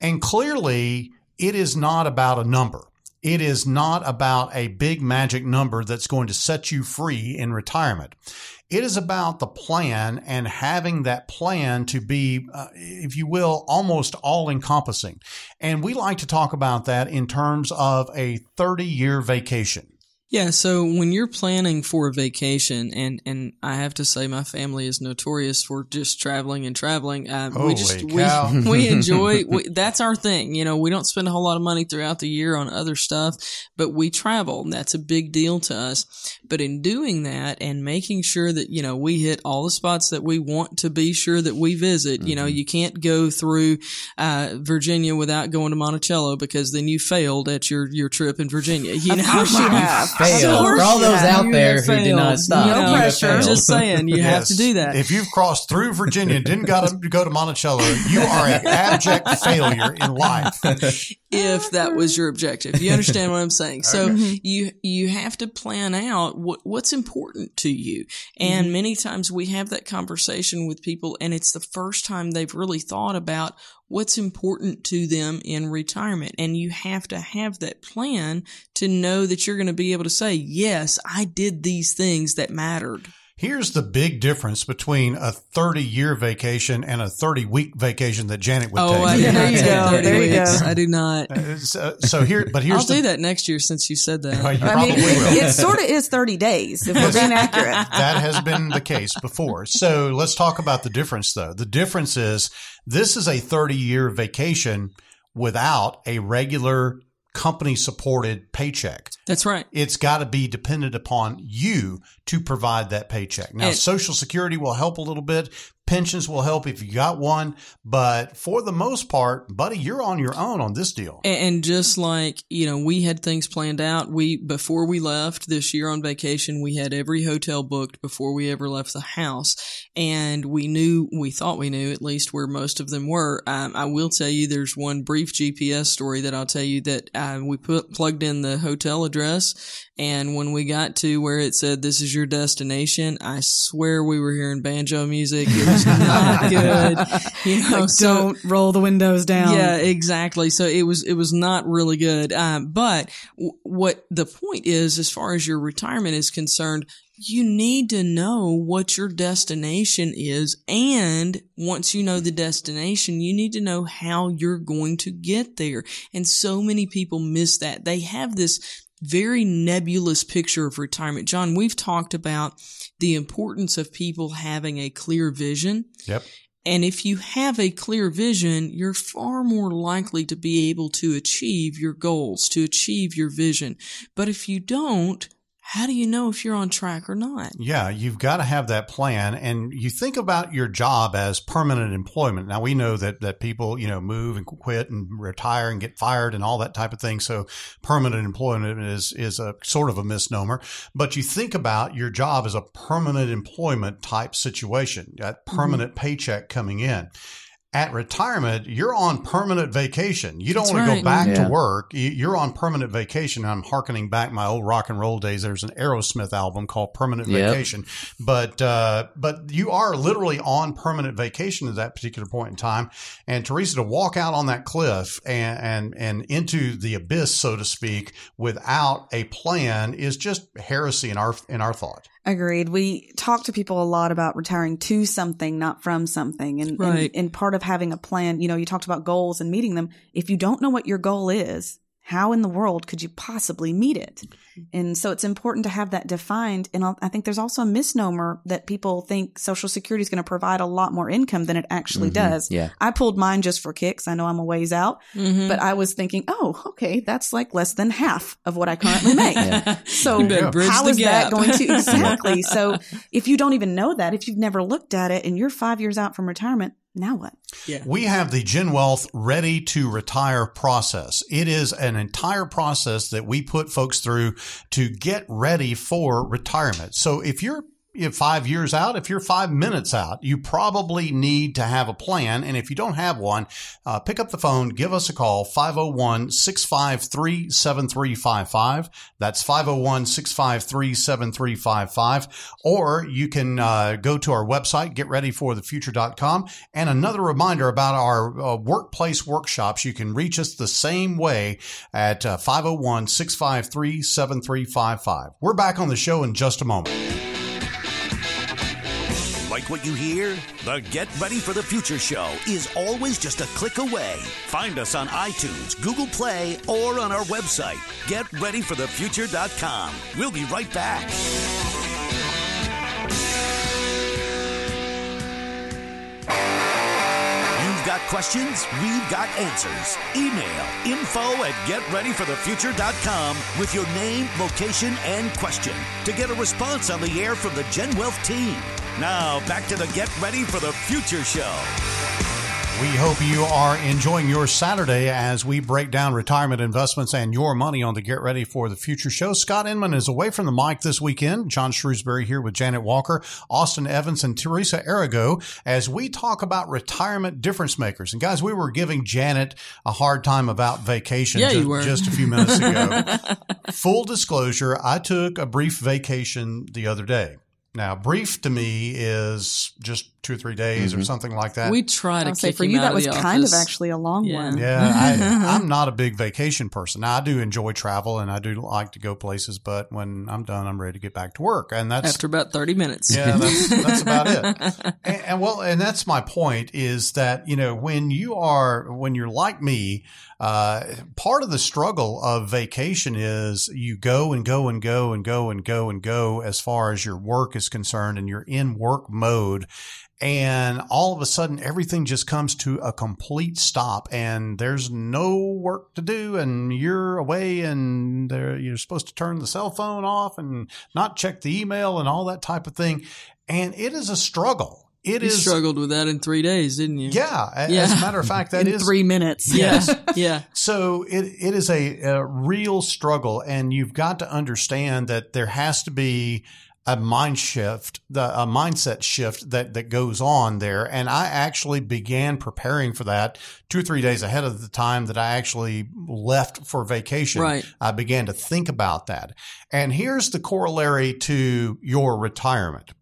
And clearly, it is not about a number. It is not about a big magic number that's going to set you free in retirement. It is about the plan and having that plan to be, uh, if you will, almost all encompassing. And we like to talk about that in terms of a 30 year vacation. Yeah, so when you're planning for a vacation, and and I have to say, my family is notorious for just traveling and traveling. Uh, we just Holy we, we enjoy we, that's our thing. You know, we don't spend a whole lot of money throughout the year on other stuff, but we travel. and That's a big deal to us. But in doing that and making sure that you know we hit all the spots that we want to be sure that we visit. You know, you can't go through uh, Virginia without going to Monticello because then you failed at your your trip in Virginia. You know, course you have. Failed. Of For all those out You there have who did not stop, No you have pressure. failed. Just saying, you have to do that. If you've crossed through Virginia and didn't got to go to Monticello, you are an abject failure in life. if that was your objective. You understand what I'm saying? So mm-hmm. you you have to plan out what what's important to you. And mm-hmm. many times we have that conversation with people and it's the first time they've really thought about what's important to them in retirement. And you have to have that plan to know that you're going to be able to say, "Yes, I did these things that mattered." Here's the big difference between a 30 year vacation and a 30 week vacation that Janet would Oh, take. I do There not you take go. 30 There you weeks. go. I do not. Uh, so, so here, but here's I'll the, do that next year since you said that. Well, you I probably mean, will. it sort of is 30 days if we're being accurate. that has been the case before. So let's talk about the difference though. The difference is this is a 30 year vacation without a regular company supported paycheck. That's right. It's got to be dependent upon you to provide that paycheck. Now, And- Social Security will help a little bit. Pensions will help if you got one. But for the most part, buddy, you're on your own on this deal. And and just like, you know, we had things planned out. We, before we left this year on vacation, we had every hotel booked before we ever left the house. And we knew, we thought we knew at least where most of them were. Um, I will tell you there's one brief GPS story that I'll tell you that uh, we put, plugged in the hotel address. And when we got to where it said, this is your destination, I swear we were hearing banjo music. It was not good. You know, so, Don't roll the windows down. yeah, exactly. So it was it was not really good. Um, but w- what the point is, as far as your retirement is concerned, you need to know what your destination is, and once you know the destination, you need to know how you're going to get there. And so many people miss that. They have this very nebulous picture of retirement. John, we've talked about the importance of people having a clear vision. Yep. And if you have a clear vision, you're far more likely to be able to achieve your goals, to achieve your vision. But if you don't, how do you know if you're on track or not? Yeah, you've got to have that plan. And you think about your job as permanent employment. Now we know that, that people, you know, move and quit and retire and get fired and all that type of thing. So permanent employment is, is a sort of a misnomer, but you think about your job as a permanent employment type situation, that mm-hmm. permanent paycheck coming in. At retirement, you're on permanent vacation. You don't That's want to right. go back Yeah. to work. You- You're on permanent vacation. I'm harkening back my old rock and roll days. There's an Aerosmith album called Permanent Yep. Vacation, but uh, but you are literally on permanent vacation at that particular point in time. And Teresa, to walk out on that cliff and and and into the abyss, so to speak, without a plan is just heresy in our in our thought. Agreed. We talk to people a lot about retiring to something, not from something. And, Right. and, and part of having a plan, you know, you talked about goals and meeting them. If you don't know what your goal is, how in the world could you possibly meet it? And so it's important to have that defined. And I'll- think there's also a misnomer that people think Social Security is going to provide a lot more income than it actually does. yeah. I pulled mine just for kicks. I know I'm a ways out, Mm-hmm. but I was thinking, oh, okay, that's like less than half of what I currently make. So how is better bridge how the is that going to exactly? so if you don't even know that, if you've never looked at it and you're five years out from retirement, now what? We have the Gen Wealth Ready to Retire process. It is an entire process that we put folks through to get ready for retirement. So if you're if five years out, if you're five minutes out, you probably need to have a plan. And if you don't have one, uh, pick up the phone, give us a call, 501 653 7355. That's 501 653 7355. Or you can uh, go to our website, getreadyforthefuture.com. And another reminder about our uh, workplace workshops, you can reach us the same way at 501 653 7355. We're back on the show in just a moment. What you hear? The Get Ready for the Future show is always just a click away. Find us on iTunes, Google Play, or on our website, getreadyforthefuture.com. We'll be right back. Got questions, we've got answers. Email info at getreadyforthefuture.com with your name, location, and question to get a response on the air from the Gen Wealth team. Now, back to the Get Ready for the Future show. We hope you are enjoying your Saturday as we break down retirement investments and your money on the Get Ready for the Future show. Scott Inman is away from the mic this weekend. John Shrewsbury here with Janet Walker, Austin Evans, and Teresa Arago as we talk about retirement difference makers. And guys, we were giving Janet a hard time about vacation Yeah, ju- just a few minutes ago. Full disclosure, I took a brief vacation the other day. Now, brief to me is just two or three days or mm-hmm. something like that. We try to I'll say for you, that was the kind of actually a long Yeah. one. Yeah, I, I'm not a big vacation person. Now, I do enjoy travel and I do like to go places, but when I'm done, I'm ready to get back to work. And that's after about 30 minutes. yeah, that's that's about it. And, and well, and that's my point is that you know when you are when you're like me, uh, part of the struggle of vacation is you go and go and go and go and go and go as far as your work is concerned, and you're in work mode. And all of a sudden, everything just comes to a complete stop, and there's no work to do, and you're away, and you're supposed to turn the cell phone off and not check the email and all that type of thing. And it is a struggle. It You is, struggled with that in three days, didn't you? yeah. Yeah. As a matter of fact, that in is three minutes. Yes. yeah. So it, it is a, a real struggle, and you've got to understand that there has to be a mind shift, the, a mindset shift that, that goes on there. And I actually began preparing for that two or three days ahead of the time that I actually left for vacation. Right. I began to think about that. And here's the corollary to your retirement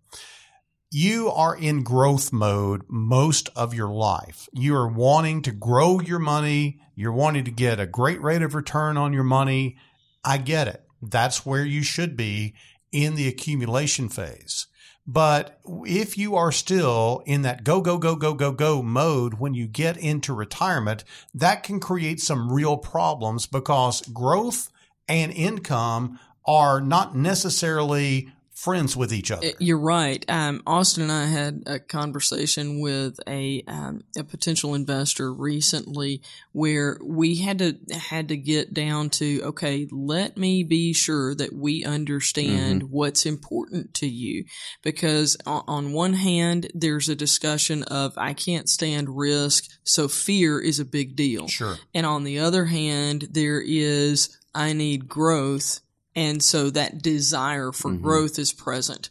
you are in growth mode most of your life. You are wanting to grow your money. You're wanting to get a great rate of return on your money. I get it. That's where you should be in the accumulation phase. But if you are still in that go, go, go, go, go, go mode when you get into retirement, that can create some real problems because growth and income are not necessarily friends with each other. Uh, You're right. Um, Austin and I had a conversation with a um, a potential investor recently where we had to had to get down to okay, let me be sure that we understand what's important to you, because on, on one hand, there's a discussion of I can't stand risk, so fear is a big deal. Sure. And on the other hand, there is I need growth. And so that desire for mm-hmm. growth is present.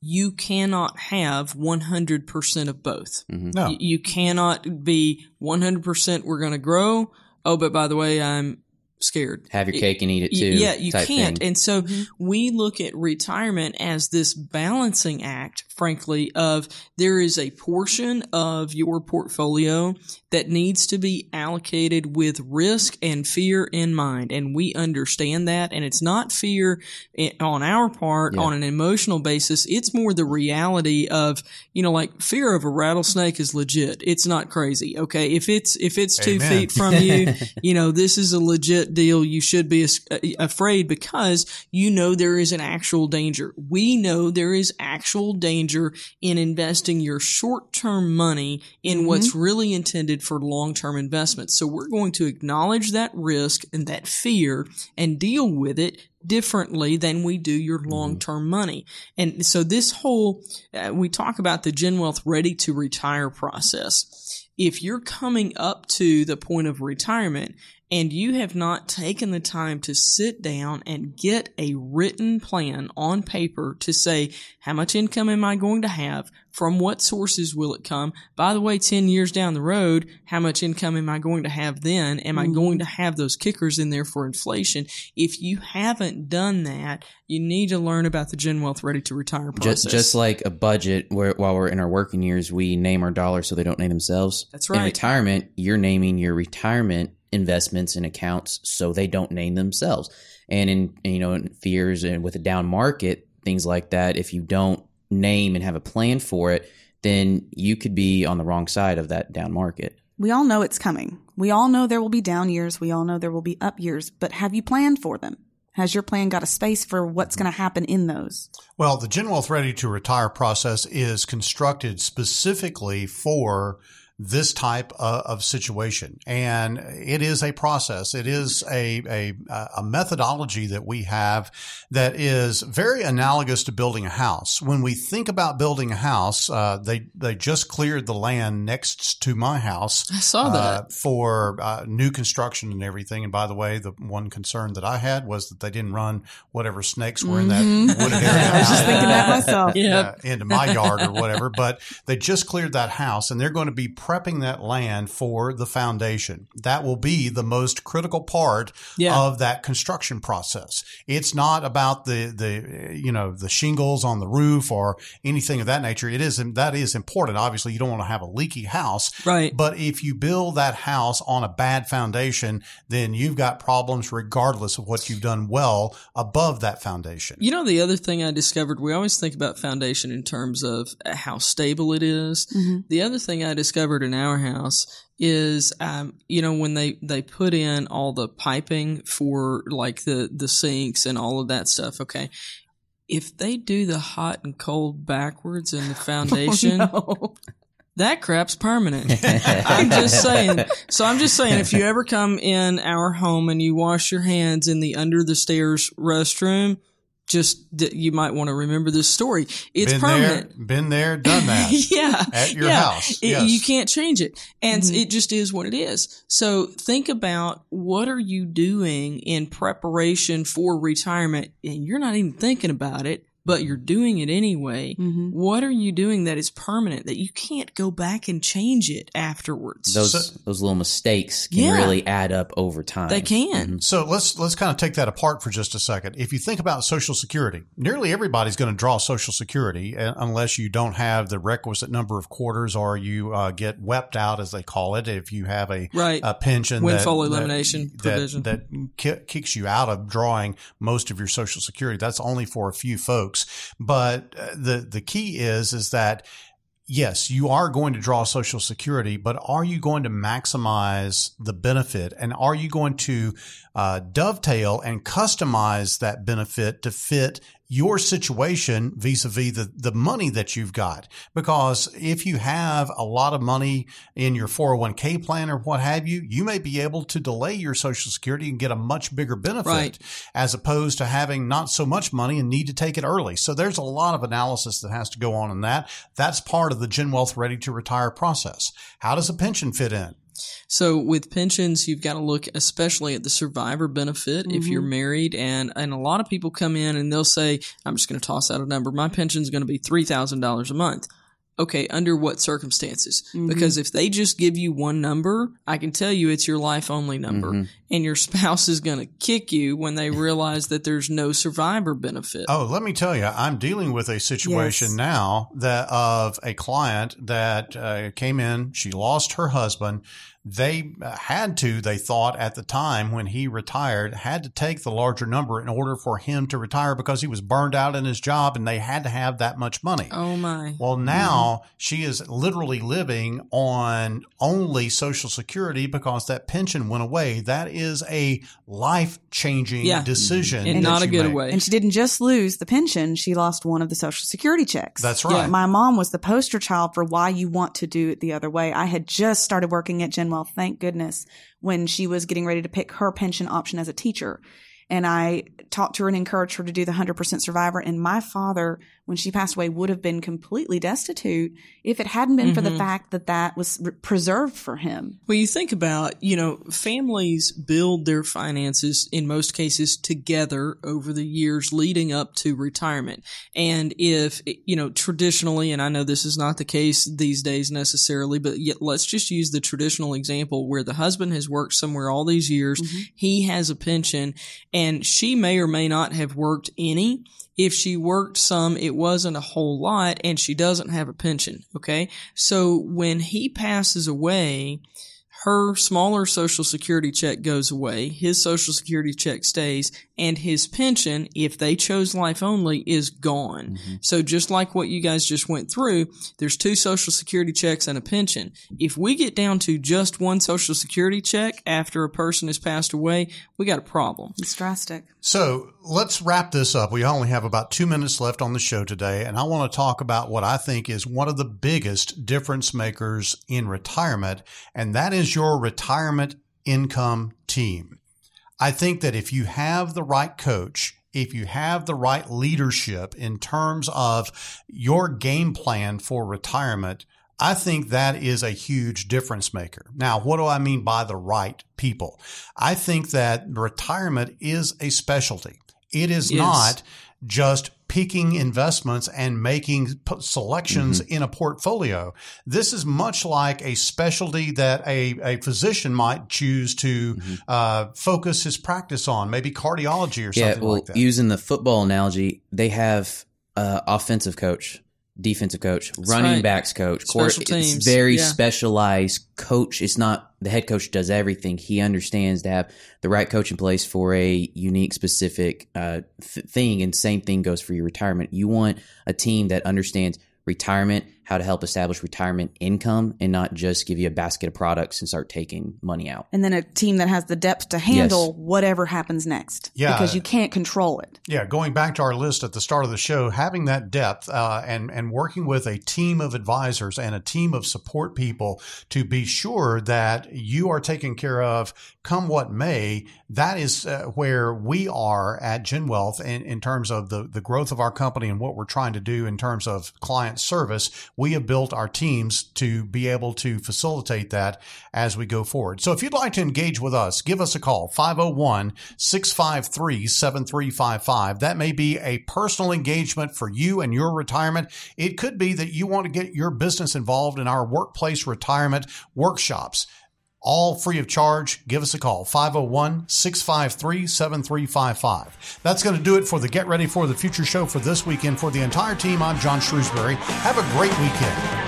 you cannot have 100% of both. Mm-hmm. No. Y- You cannot be 100% we're going to grow. Oh, but by the way, I'm scared. Have your cake and eat it too. Yeah, you type can't. thing. And so mm-hmm. we look at retirement as this balancing act, frankly, of there is a portion of your portfolio that needs to be allocated with risk and fear in mind. And we understand that. And it's not fear eh, on our part Yeah. on an emotional basis. It's more the reality of, you know, like fear of a rattlesnake is legit. It's not crazy. Okay. If it's, if it's two Amen. feet from you, you know, this is a legit deal. You should be uh, afraid because you know there is an actual danger. We know there is actual danger in investing your short term money in what's really intended for long term investments. So we're going to acknowledge that risk and that fear and deal with it differently than we do your long term money. And so this whole, uh, we talk about the Gen Wealth ready to retire process. If you're coming up to the point of retirement and you have not taken the time to sit down and get a written plan on paper to say, how much income am I going to have? From what sources will it come? By the way, 10 years down the road, how much income am I going to have then? Am I mm-hmm. going to have those kickers in there for inflation? If you haven't done that, you need to learn about the Gen Wealth Ready to Retire process. Just, just like a budget, where while we're in our working years, we name our dollars so they don't name themselves. That's right. In retirement, you're naming your retirement investments and accounts so they don't name themselves. And in you know in fears and with a down market, things like that, if you don't name and have a plan for it, then you could be on the wrong side of that down market. We all know it's coming. We all know there will be down years. We all know there will be up years, but have you planned for them? Has your plan got a space for what's going to happen in those? Well, the Gen Wealth Ready to Retire process is constructed specifically for this type of, of situation. And it is a process. It is a, a, a methodology that we have that is very analogous to building a house. When we think about building a house, uh, they, they just cleared the land next to my house. I saw that. uh, for uh, new construction and everything. And by the way, the one concern that I had was that they didn't run whatever snakes were in that wooded area. Mm-hmm. I was just thinking that myself. Yeah. yeah, into my yard or whatever. But they just cleared that house and they're going to be prepping that land for the foundation. That will be the most critical part Yeah. of that construction process. It's not about the, the, you know, the shingles on the roof or anything of that nature. It is, that is important. Obviously, you don't want to have a leaky house. Right. But if you build that house on a bad foundation, then you've got problems regardless of what you've done well above that foundation. You know, the other thing I discovered, we always think about foundation in terms of how stable it is. Mm-hmm. The other thing I discovered in our house is, um, you know, when they, they put in all the piping for like the, the sinks and all of that stuff. Okay. If they do the hot and cold backwards in the foundation, that crap's permanent. I'm just saying. So I'm just saying, if you ever come in our home and you wash your hands in the under the stairs restroom, just that you might want to remember this story. It's been permanent. there, been there, done that. yeah. At your yeah. house, It- yes. You can't change it. And mm-hmm. it just is what it is. So think about what are you doing in preparation for retirement and you're not even thinking about it, but you're doing it anyway. What are you doing that is permanent that you can't go back and change it afterwards? Those So- those little mistakes can Yeah. really add up over time. they can. So let's let's kind of take that apart for just a second. If you think about Social Security, nearly everybody's going to draw Social Security uh, unless you don't have the requisite number of quarters or you uh, get wept out, as they call it. If you have a Right. a pension Windfall that, elimination that, provision. that, ki- kicks you out of drawing most of your Social Security, that's only for a few folks. But uh, the the key is is that yes, you are going to draw Social Security, but are you going to maximize the benefit? And are you going to uh, dovetail and customize that benefit to fit your situation vis-a-vis the, the money that you've got? Because if you have a lot of money in your 401k plan or what have you, you may be able to delay your Social Security and get a much bigger benefit Right. as opposed to having not so much money and need to take it early. So there's a lot of analysis that has to go on in that. That's part of the Gen Wealth Ready to Retire process. How does a pension fit in? So with pensions, you've got to look especially at the survivor benefit if you're mm-hmm. married, and and a lot of people come in and they'll say, "I'm just going to toss out a number. My pension's going to be three thousand dollars a month." Okay, under what circumstances? Because if they just give you one number, I can tell you it's your life only number, and your spouse is going to kick you when they realize that there's no survivor benefit. Oh, let me tell you, I'm dealing with a situation Yes. now that of a client that uh, came in. She lost her husband. They uh, had to, they thought at the time when he retired, had to take the larger number in order for him to retire because he was burned out in his job and they had to have that much money. Oh my! Well, now she is literally living on only Social Security because that pension went away. That is a life changing Yeah. decision. And not a good make. getaway. And she didn't just lose the pension, she lost one of the social security checks. That's right. My mom was the poster child for why you want to do it the other way. I had just started working at Gen Wealth, thank goodness, when she was getting ready to pick her pension option as a teacher. And I talked to her and encouraged her to do the 100% survivor. And my father, when she passed away, would have been completely destitute if it hadn't been for the mm-hmm. fact that that was re- preserved for him. Well, you think about, you know, families build their finances in most cases together over the years leading up to retirement. And if, you know, traditionally, and I know this is not the case these days necessarily, but yet let's just use the traditional example where the husband has worked somewhere all these years. Mm-hmm. He has a pension and she may or may not have worked any. If she worked some, it wasn't a whole lot and she doesn't have a pension. Okay. So when he passes away, her smaller social security check goes away, his social security check stays, and his pension, if they chose life only, is gone. Mm-hmm. So just like what you guys just went through, there's two social security checks and a pension. If we get down to just one social security check after a person has passed away, we got a problem. It's drastic. So let's wrap this up. We only have about two minutes left on the show today, and I want to talk about what I think is one of the biggest difference makers in retirement, and that is your retirement income team. I think that if you have the right coach, if you have the right leadership in terms of your game plan for retirement, I think that is a huge difference maker. Now, what do I mean by the right people? I think that retirement is a specialty. It is Yes. not just picking investments and making selections in a portfolio. This is much like a specialty that a, a physician might choose to uh, focus his practice on, maybe cardiology or Yeah, something well, like that. using the football analogy, they have uh, offensive coach, defensive coach, running right. backs coach, Special It's very yeah. specialized coach. It's not the head coach does everything. He understands to have the right coach in place for a unique, specific uh, th- thing. And same thing goes for your retirement. You want a team that understands retirement, how to help establish retirement income, and not just give you a basket of products and start taking money out. And then a team that has the depth to handle whatever happens next. Yeah. Because you can't control it. Yeah, going back to our list at the start of the show, having that depth uh, and and working with a team of advisors and a team of support people to be sure that you are taken care of, come what may. That is uh, where we are at Gen Wealth in, in terms of the the growth of our company and what we're trying to do in terms of client service. We have built our teams to be able to facilitate that as we go forward. So if you'd like to engage with us, give us a call 501 653 7355. That may be a personal engagement for you and your retirement. It could be that you want to get your business involved in our workplace retirement workshops. All free of charge. Give us a call 501 653 7355. That's going to do it for the Get Ready for the Future show for this weekend. For the entire team, I'm John Shrewsbury. Have a great weekend.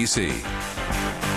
NBC.